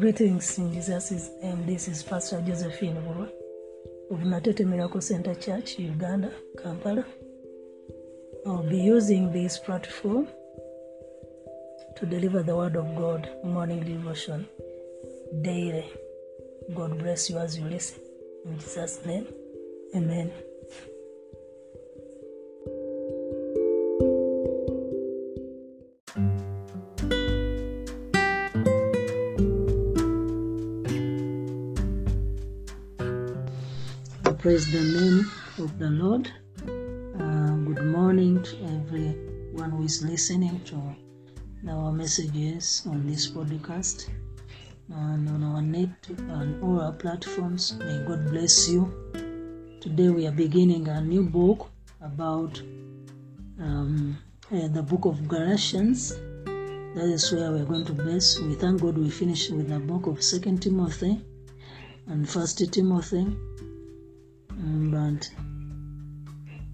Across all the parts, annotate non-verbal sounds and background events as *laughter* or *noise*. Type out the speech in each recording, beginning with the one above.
Greetings in Jesus' name. This is Pastor Josephine Burwa of Natete Miracle Center Church, Uganda, Kampala. I'll be using this platform to deliver the Word of God, morning devotion, daily. God bless you as you listen. In Jesus' name, Amen. Praise the name of the Lord. Uh, good morning to everyone who is listening to our messages on this podcast and on our net and all our platforms. May God bless you. Today we are beginning a new book about um, uh, the book of Galatians. That is where we're going to base. We thank God we finished with the book of Second Timothy and First Timothy but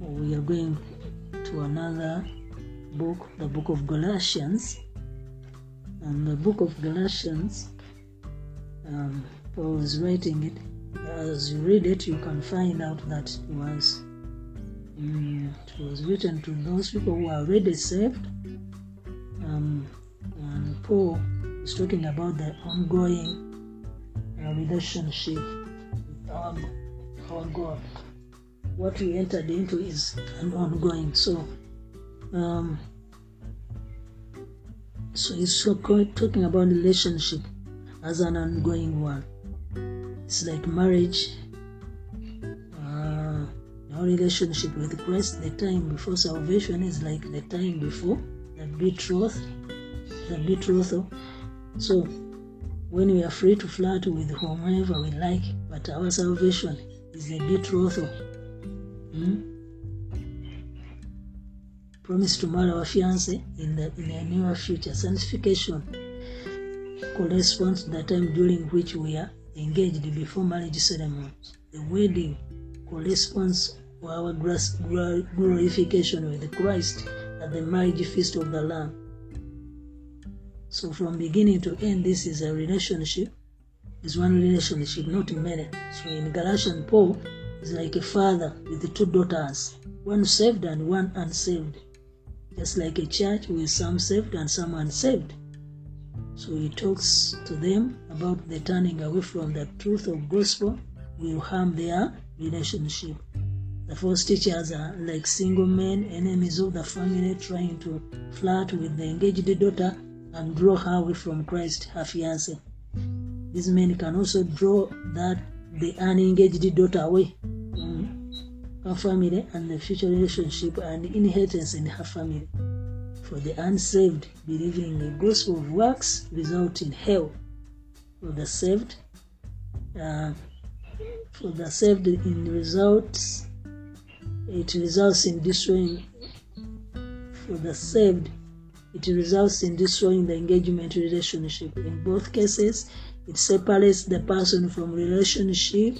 we are going to another book, the book of Galatians. And the book of Galatians, um, Paul is writing it. As you read it, you can find out that it was um, it was written to those people who are already saved. Um, and Paul is talking about the ongoing relationship with our our God. What we entered into is an ongoing. So, um, so he's talking about relationship as an ongoing one. It's like marriage. Uh, our relationship with Christ, the time before salvation is like the time before the betroth, the betrothal. So, when we are free to flirt with whomever we like, but our salvation is a betrothal. Hmm? Promise to marry our fiance in the in a near future. Sanctification corresponds to the time during which we are engaged before marriage ceremony. The wedding corresponds to our glorification with Christ at the marriage feast of the Lamb. So from beginning to end, this is a relationship is one mm-hmm. relationship, not many. So in Galatian, Paul is like a father with two daughters, one saved and one unsaved. Just like a church with some saved and some unsaved. So he talks to them about the turning away from the truth of gospel will harm their relationship. The false teachers are like single men, enemies of the family, trying to flirt with the engaged daughter and draw her away from Christ, her fiance. These men can also draw that the unengaged daughter away from her family and the future relationship and inheritance in her family. For the unsaved, believing the gospel of works result in hell. For the saved, uh, for the saved in results, it results in destroying. For the saved, it results in destroying the engagement relationship. In both cases, it separates the person from relationship.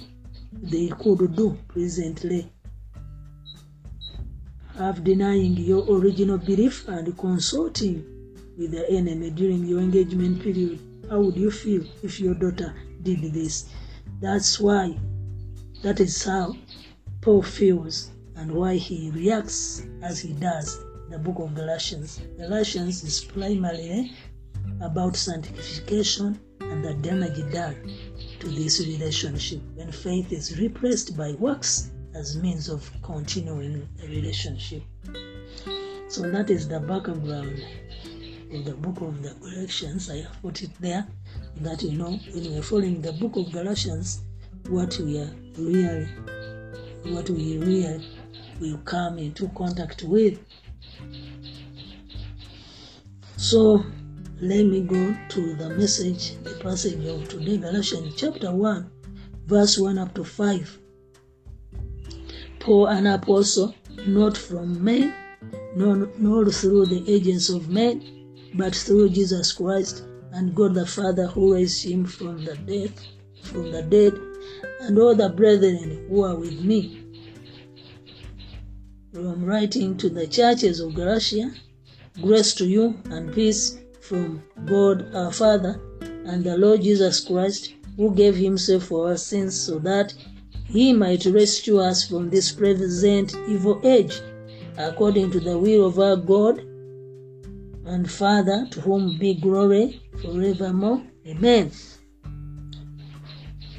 They could do presently. Have denying your original belief and consulting with the enemy during your engagement period. How would you feel if your daughter did this? That's why that is how paul feels and why he reacts as he does the book of galatians. Galatians is primarily about sanctification the damage done to this relationship when faith is replaced by works as means of continuing a relationship. So that is the background of the book of the Galatians. I have put it there that you know when we are following the book of Galatians, what we are really, what we really will come into contact with. So let me go to the message, the passage of today, Galatians chapter 1, verse 1 up to 5. Paul, an apostle, not from men, nor, nor through the agents of men, but through Jesus Christ and God the Father who raised him from the dead, from the dead, and all the brethren who are with me. I'm writing to the churches of Galatia, grace to you and peace from God our Father and the Lord Jesus Christ, who gave himself for our sins so that he might rescue us from this present evil age, according to the will of our God and Father, to whom be glory forevermore. Amen.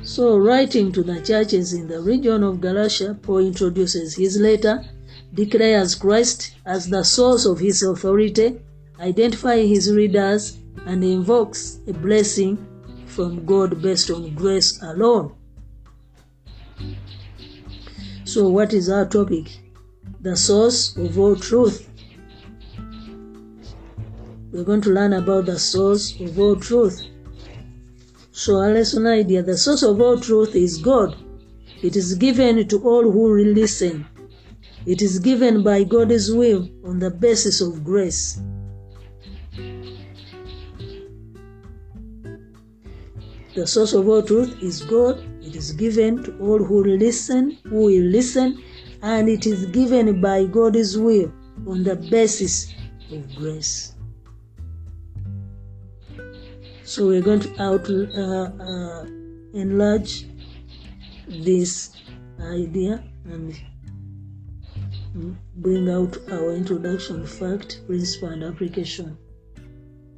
So, writing to the churches in the region of Galatia, Paul introduces his letter, declares Christ as the source of his authority, identifying his readers, and invokes a blessing from God based on grace alone. So, what is our topic? The source of all truth. We're going to learn about the source of all truth. So, our lesson idea the source of all truth is God. It is given to all who listen. It is given by God's will on the basis of grace. The source of all truth is God. It is given to all who listen, who will listen, and it is given by God's will on the basis of grace. So we're going to out, uh, uh, enlarge this idea and bring out our introduction, fact, principle, and application,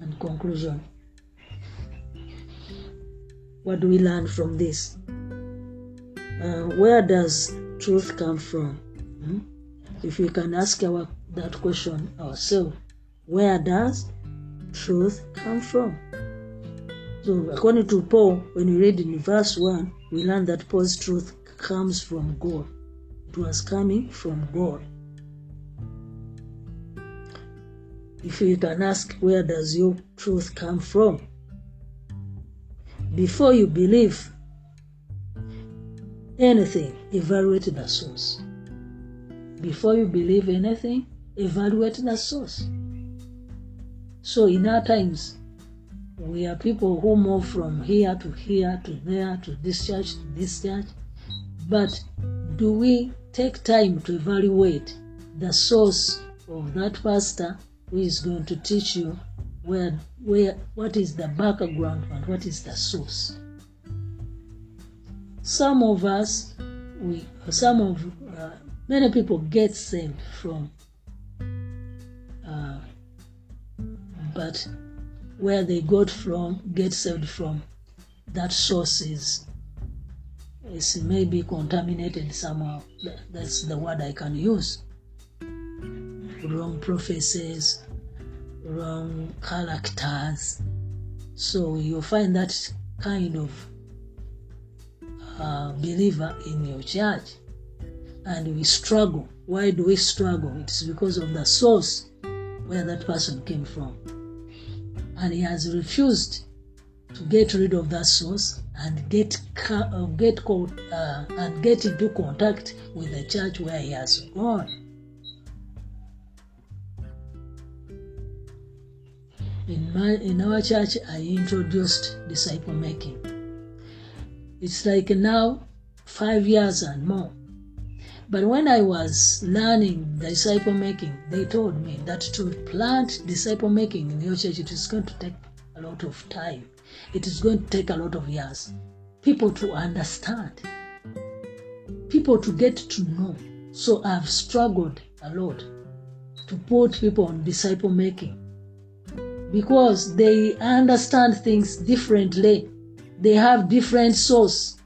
and conclusion. What do we learn from this? Uh, where does truth come from? Hmm? If we can ask our, that question ourselves, where does truth come from? So, according to Paul, when we read in verse 1, we learn that Paul's truth comes from God. It was coming from God. If you can ask, where does your truth come from? Before you believe anything, evaluate the source. Before you believe anything, evaluate the source. So, in our times, we are people who move from here to here to there to this church to this church. But do we take time to evaluate the source of that pastor who is going to teach you where where what is the background and what is the source? Some of us, we some of uh, many people get saved from, uh, but where they got from, get saved from, that source is, is maybe contaminated somehow. That's the word I can use. Wrong prophecies, wrong characters. So you'll find that kind of uh, believer in your church. And we struggle. Why do we struggle? It's because of the source where that person came from and he has refused to get rid of that source and get uh, get uh, and get into contact with the church where he has gone. In my in our church, I introduced disciple making. It's like now five years and more. But when I was learning disciple making, they told me that to plant disciple making in your church, it is going to take a lot of time. It is going to take a lot of years. People to understand, people to get to know. So I've struggled a lot to put people on disciple making because they understand things differently. They have different source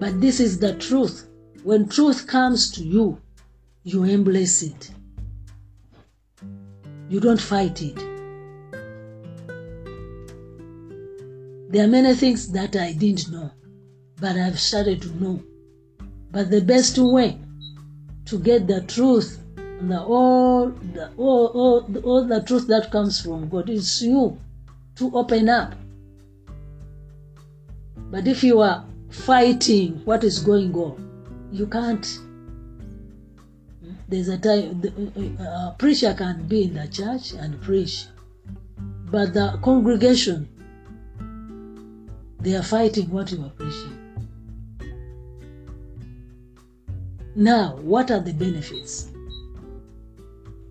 But this is the truth. When truth comes to you, you embrace it. You don't fight it. There are many things that I didn't know, but I've started to know. But the best way to get the truth, the all the all, all, all the truth that comes from God is you to open up. But if you are fighting what is going on. You can't. There's a time the uh, preacher can be in the church and preach, but the congregation they are fighting what you are preaching. Now, what are the benefits?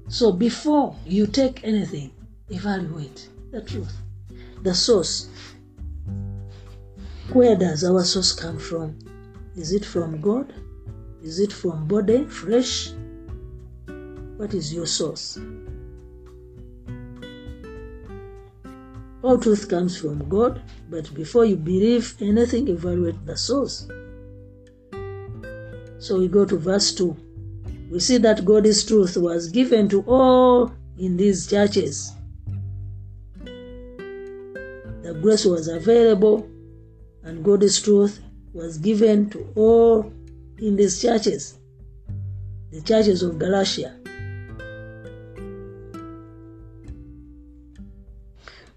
So before you take anything, evaluate the truth, the source. Where does our source come from? Is it from God? Is it from body, flesh? What is your source? All truth comes from God, but before you believe anything, evaluate the source. So we go to verse 2. We see that God's truth was given to all in these churches. The grace was available, and God's truth was given to all in these churches, the churches of Galatia.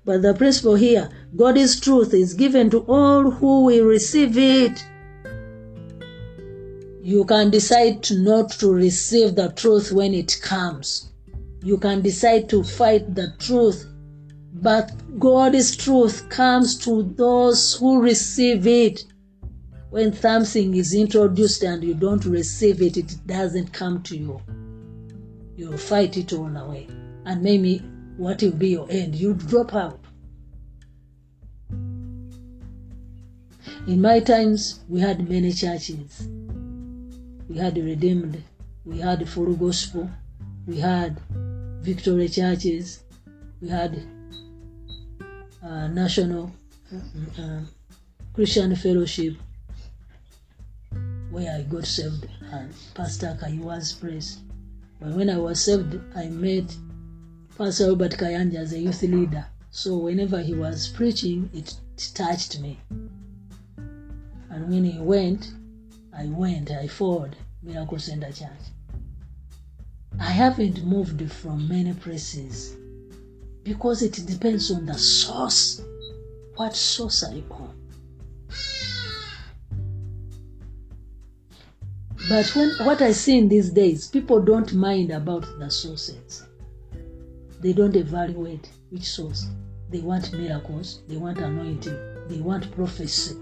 But the principle here God's truth is given to all who will receive it. You can decide not to receive the truth when it comes. You can decide to fight the truth. But God's truth comes to those who receive it. When something is introduced and you don't receive it, it doesn't come to you. You fight it all away. And maybe what will be your end? You drop out. In my times, we had many churches. We had Redeemed, we had Full Gospel, we had Victory Churches, we had uh, National uh, Christian Fellowship, where I got saved, and Pastor Kayiwa's place. But when I was saved, I met Pastor Robert Kayanja as a youth leader. So whenever he was preaching, it touched me. And when he went, I went, I followed Miracle Center Church. I haven't moved from many places because it depends on the source. What source are you on? But when what I see in these days, people don't mind about the sources. They don't evaluate which source. They want miracles, they want anointing, they want prophecy.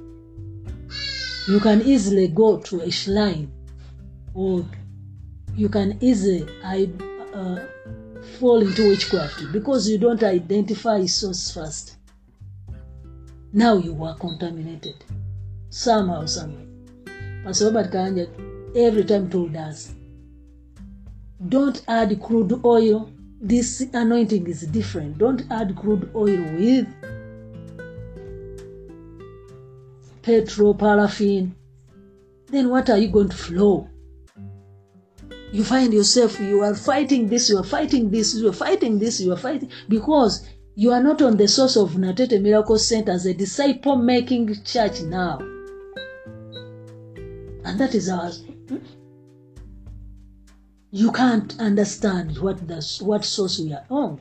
You can easily go to a shrine or you can easily uh, fall into witchcraft because you don't identify source first. Now you are contaminated somehow, somehow. Pastor Robert Kayanja every time told us don't add crude oil. This anointing is different. Don't add crude oil with petrol, paraffin. Then what are you going to flow? You find yourself, you are fighting this, you are fighting this, you are fighting this, you are fighting because you are not on the source of Natete Miracle Center as a disciple making church now. And that is our hmm? you can't understand what the what source we are on.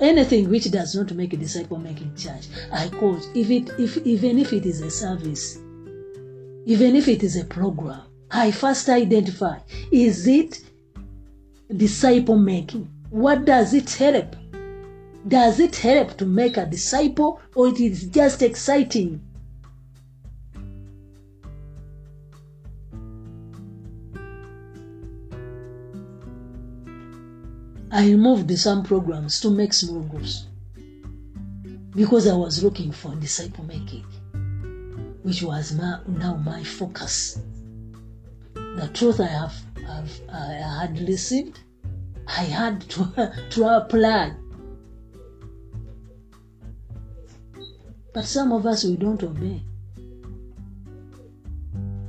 Anything which does not make a disciple making church, I call if it if even if it is a service, even if it is a program, I first identify is it disciple making? What does it help? Does it help to make a disciple or it is just exciting? I removed some programs to make small groups because I was looking for disciple making, which was my, now my focus. The truth I have I've, I had received, I had to, *laughs* to apply. But some of us, we don't obey.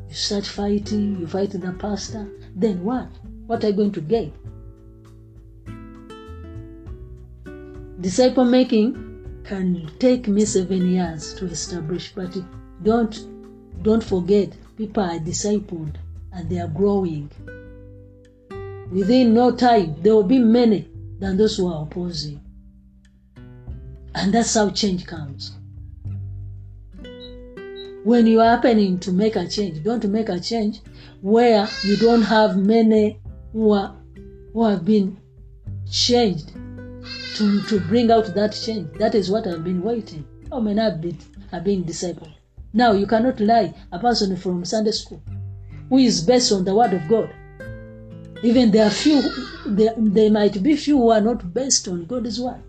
You start fighting, you fight the pastor, then what? What are you going to gain? Disciple making can take me seven years to establish, but don't don't forget people are discipled and they are growing. Within no time, there will be many than those who are opposing. And that's how change comes. When you are happening to make a change, don't make a change where you don't have many who, are, who have been changed to, to bring out that change. That is what I've been waiting. How many have been, have been discipled? Now you cannot lie a person from Sunday school who is based on the word of God. Even there are few, there, there might be few who are not based on God's word.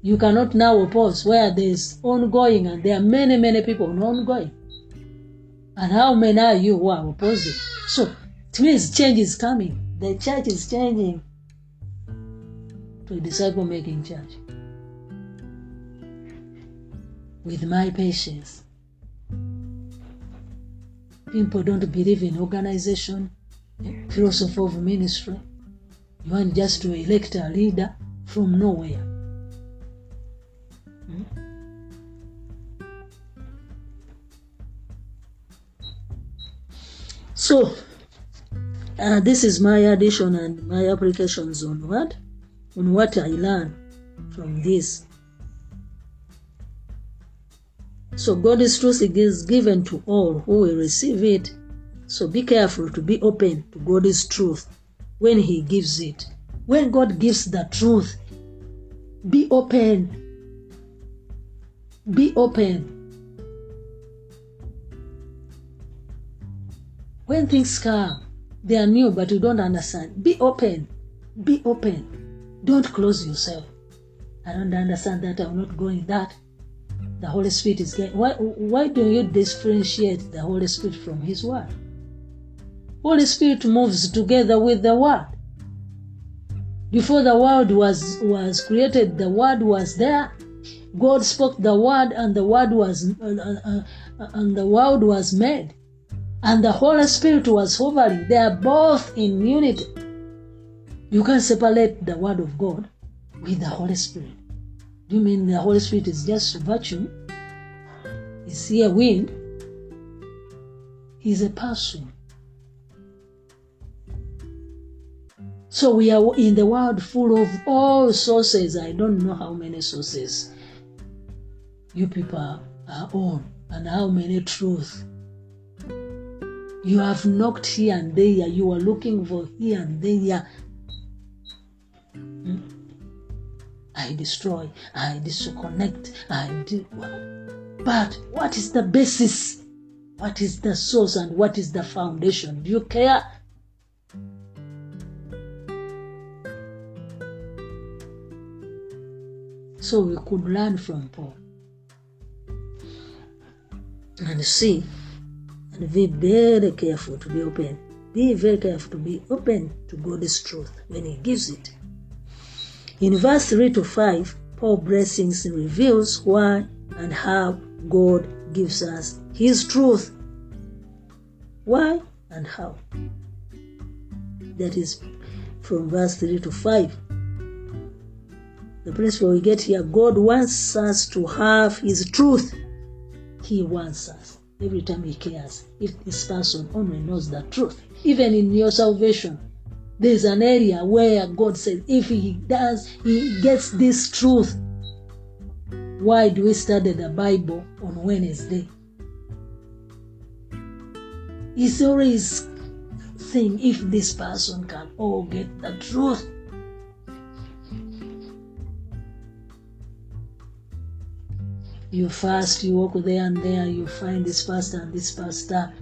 You cannot now oppose where there is ongoing, and there are many, many people ongoing. And how many are you who are opposing? So it means change is coming. The church is changing to a disciple making church. With my patience. People don't believe in organization, philosophy of ministry. You want just to elect a leader from nowhere. Hmm? So, uh, this is my addition and my applications on what on what I learn from this. So God's truth is given to all who will receive it. So be careful to be open to God's truth when He gives it. When God gives the truth, be open. Be open. When things come, they are new, but you don't understand. Be open. Be open. Don't close yourself. I don't understand that. I'm not going that. The Holy Spirit is getting. Why, why do you differentiate the Holy Spirit from His Word? Holy Spirit moves together with the Word. Before the world was was created, the Word was there. God spoke the Word, and the Word was uh, uh, uh, and the world was made and the Holy Spirit was hovering. They are both in unity. You can't separate the Word of God with the Holy Spirit. Do you mean the Holy Spirit is just virtue? Is he a wind? He's a person. So we are in the world full of all sources. I don't know how many sources you people are on and how many truths you have knocked here and there, you are looking for here and there. I destroy, I disconnect, I do. But what is the basis? What is the source and what is the foundation? Do you care? So we could learn from Paul and see and be very careful to be open. Be very careful to be open to God's truth when He gives it. In verse 3 to 5, Paul blessings reveals why and how God gives us His truth. Why and how? That is from verse 3 to 5. The principle we get here God wants us to have His truth. He wants us every time he cares if this person only knows the truth even in your salvation there's an area where god says if he does he gets this truth why do we study the bible on wednesday he's always saying if this person can all get the truth you fast, you walk there and there, you find this pastor and this pastor.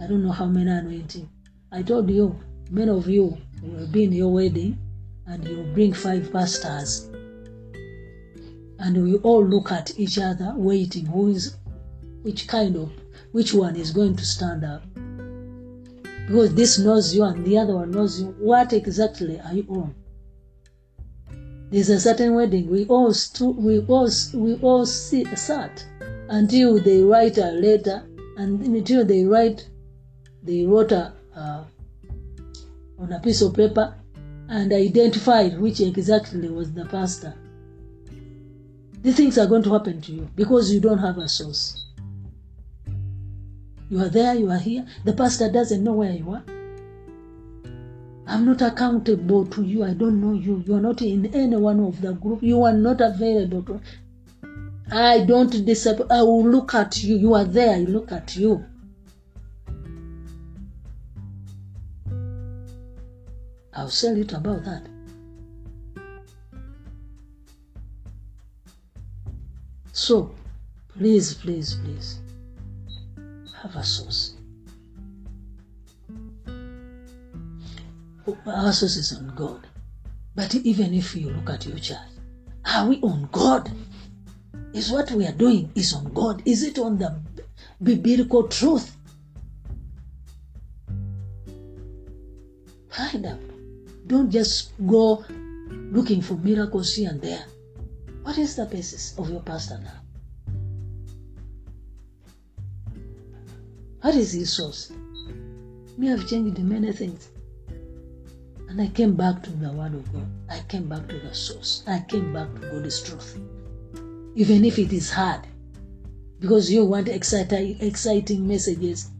I don't know how many anointing. I told you, many of you will be in your wedding and you bring five pastors. And we all look at each other, waiting who is which kind of which one is going to stand up. Because this knows you and the other one knows you. What exactly are you on? there's a certain wedding we all stu- we all we all sit, sat until they write a letter and until they write they wrote a uh, on a piece of paper and identified which exactly was the pastor these things are going to happen to you because you don't have a source you are there you are here the pastor doesn't know where you are I'm not accountable to you. I don't know you. You are not in any one of the group. You are not available to. I don't disappoint. I will look at you. You are there. I look at you. I'll tell you about that. So, Please, please, please. Have a source. Our source is on God. But even if you look at your church, are we on God? Is what we are doing is on God? Is it on the biblical truth? Don't just go looking for miracles here and there. What is the basis of your pastor now? What is his source? Me have changed many things. And I came back to the word of God. I came back to the source. I came back to God's truth. Even if it is hard. Because you want exciting, exciting messages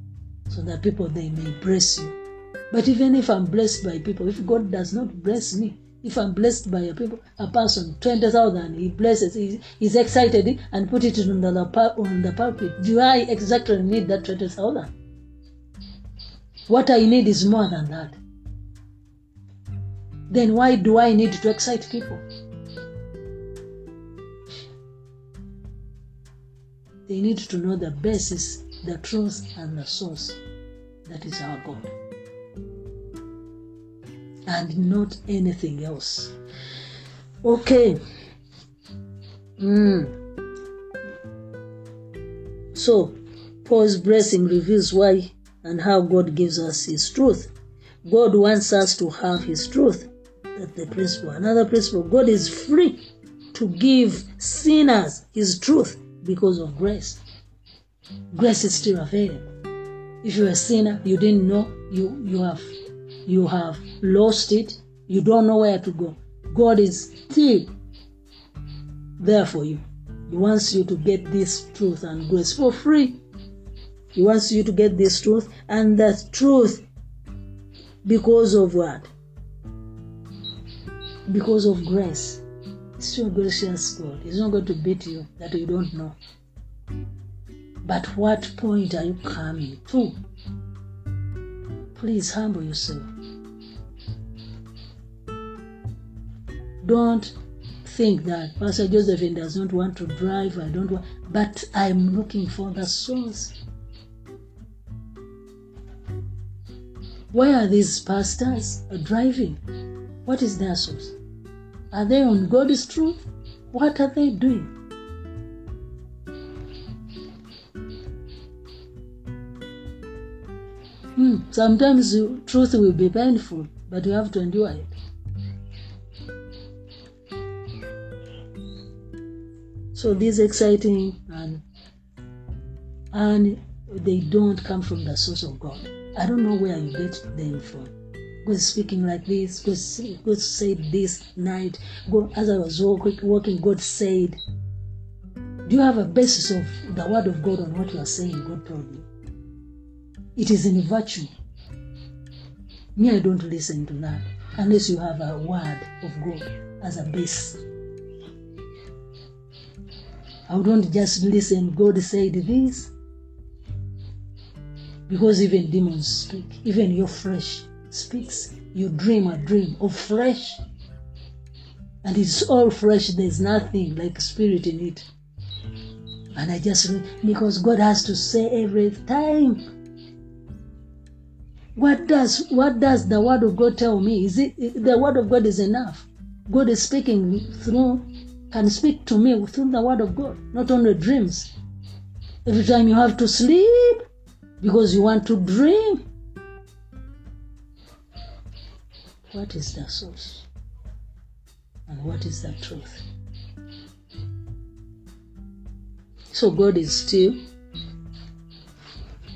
so that people they may bless you. But even if I'm blessed by people, if God does not bless me, if I'm blessed by a people, a person, twenty thousand, he blesses, he, he's excited and put it on the on the pulpit. Do I exactly need that twenty thousand? What I need is more than that. Then why do I need to excite people? They need to know the basis, the truth, and the source. That is our God and not anything else. Okay. Mm. So, Paul's blessing reveals why and how God gives us His truth. God wants us to have His truth. That's the principle. Another principle God is free to give sinners His truth because of grace. Grace is still available. If you're a sinner, you didn't know, you, you have you have lost it, you don't know where to go. God is still there for you. He wants you to get this truth and grace for free. He wants you to get this truth and that truth because of what? Because of grace. It's your gracious God. He's not going to beat you that you don't know. But what point are you coming to? Please humble yourself. Don't think that Pastor Josephine does not want to drive. I don't want, but I'm looking for the source. Why are these pastors driving? What is their source? Are they on God's truth? What are they doing? Hmm. Sometimes truth will be painful, but you have to endure it. So these exciting and and they don't come from the source of God. I don't know where you get them from. God speaking like this. God, God said this night. God, as I was walking, God said. Do you have a basis of the word of God on what you are saying? God told you. It is in virtue. Me, I don't listen to that unless you have a word of God as a base. I don't just listen, God said this. Because even demons speak, even your flesh speaks. You dream a dream of flesh, and it's all flesh, there's nothing like spirit in it. And I just, because God has to say every time. What does what does the word of God tell me? Is it the word of God is enough? God is speaking through can speak to me through the word of God, not only dreams. Every time you have to sleep because you want to dream. What is the source? And what is the truth? So God is still,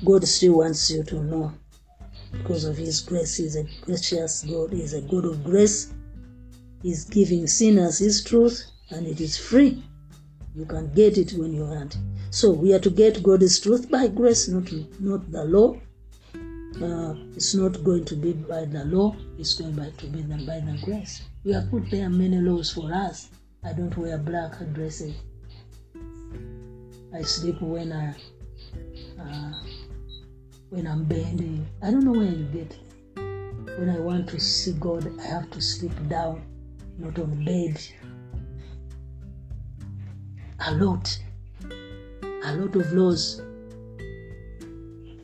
God still wants you to know because of His grace. He's a gracious God, He's a God of grace. He's giving sinners His truth and it is free. You can get it when you want. So we are to get God's truth by grace, not not the law. Uh, it's not going to be by the law. It's going by, to be by the grace. We have put there many laws for us. I don't wear black dresses. I sleep when I uh, when I'm bending. I don't know where you get. When I want to see God, I have to sleep down, not on bed a lot. a lot of laws.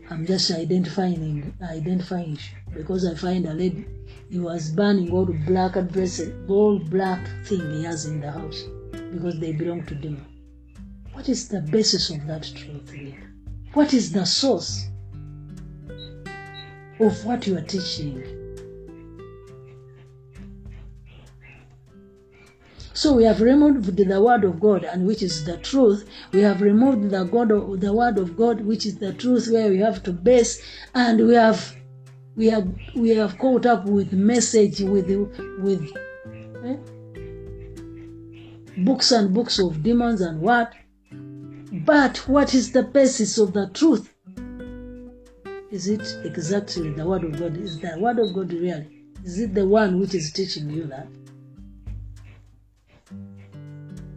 I'm just identifying identifying because I find a lady he was burning all the black dresses, all black thing he has in the house because they belong to them. What is the basis of that truth? What is the source of what you are teaching? So we have removed the word of God, and which is the truth. We have removed the God of, the word of God, which is the truth, where we have to base, and we have we have we have caught up with message with with eh? books and books of demons and what. But what is the basis of the truth? Is it exactly the word of God? Is the word of God really? Is it the one which is teaching you that?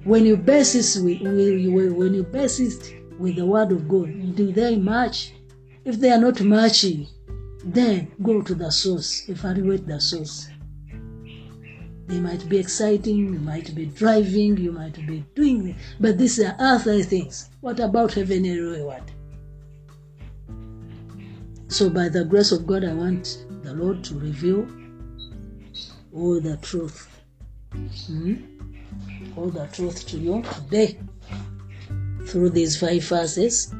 When you base it with, when you base it with the word of God, do they match? If they are not matching, then go to the source, evaluate the source. They might be exciting, you might be driving, you might be doing but these are earthly things. What about heavenly reward? So, by the grace of God, I want the Lord to reveal all the truth. Hmm? All the truth to you today through these five verses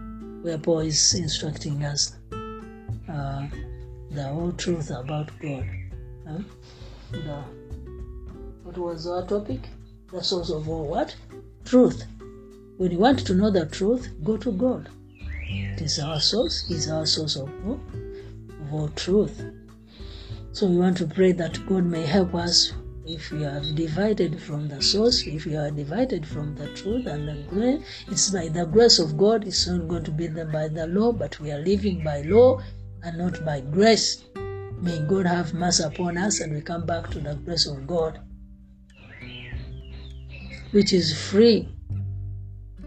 where Paul is instructing us uh, the whole truth about God. Huh? The, what was our topic? The source of all what? Truth. When you want to know the truth, go to God. It is our source, He is our source of all, of all truth. So we want to pray that God may help us if you are divided from the source, if you are divided from the truth and the grace, it's by the grace of God. It's not going to be by the law, but we are living by law and not by grace. May God have mercy upon us and we come back to the grace of God, which is free.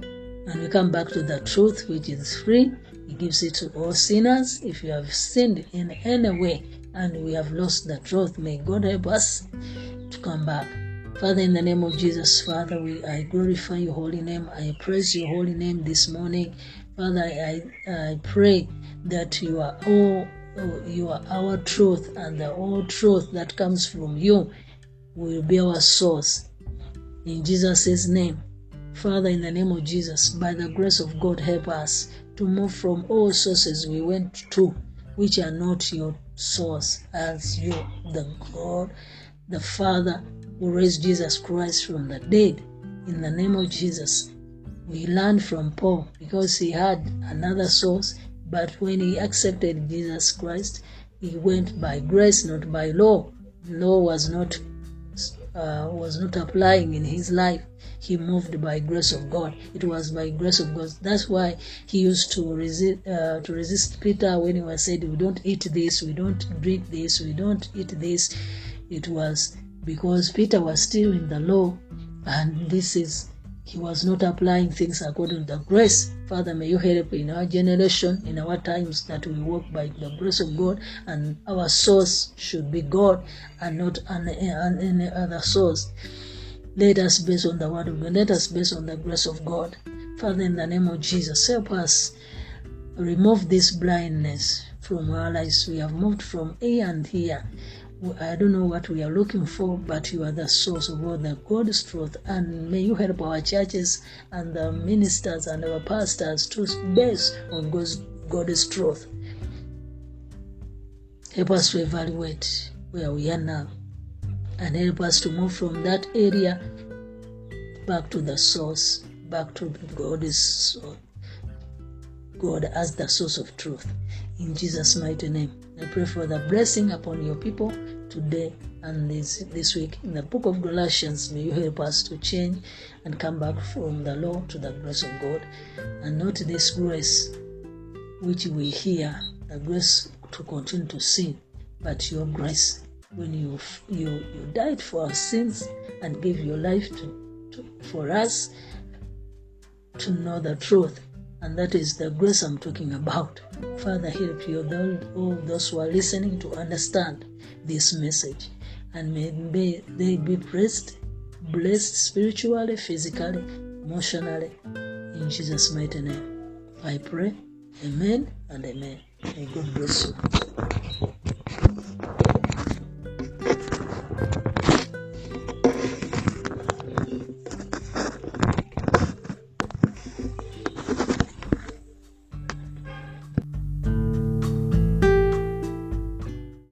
And we come back to the truth, which is free. He gives it to all sinners. If you have sinned in any way and we have lost the truth, may God help us come back. Father, in the name of Jesus, Father, we I glorify your holy name. I praise your holy name this morning. Father, I, I pray that you are all you are our truth, and the all truth that comes from you will be our source. In Jesus' name. Father, in the name of Jesus, by the grace of God, help us to move from all sources we went to, which are not your source, as you, the God the Father who raised Jesus Christ from the dead. In the name of Jesus, we learn from Paul because he had another source, but when he accepted Jesus Christ, he went by grace, not by law. Law was not uh, was not applying in his life. He moved by grace of God. It was by grace of God. That's why he used to resist uh, to resist Peter when he was said, "We don't eat this, we don't drink this, we don't eat this." It was because Peter was still in the law, and this is he was not applying things according to the grace. Father, may you help in our generation, in our times, that we walk by the grace of God, and our source should be God and not any other source. Let us base on the word of God. Let us base on the grace of God. Father, in the name of Jesus, help us remove this blindness from our lives. We have moved from here and here I don't know what we are looking for, but you are the source of all the God's truth. And may you help our churches and the ministers and our pastors to base on God's, God's truth. Help us to evaluate where we are now and help us to move from that area back to the source, back to God's God as the source of truth. In Jesus' mighty name. I pray for the blessing upon your people today and this, this week. In the book of Galatians, may you help us to change and come back from the law to the grace of God and not this grace which we hear, the grace to continue to sin, but your grace when you you you died for our sins and gave your life to, to for us to know the truth and that is the grace I'm talking about. Father, help you, all those who are listening, to understand this message. And may they be blessed, blessed spiritually, physically, emotionally. In Jesus' mighty name. I pray. Amen and amen. May God bless you.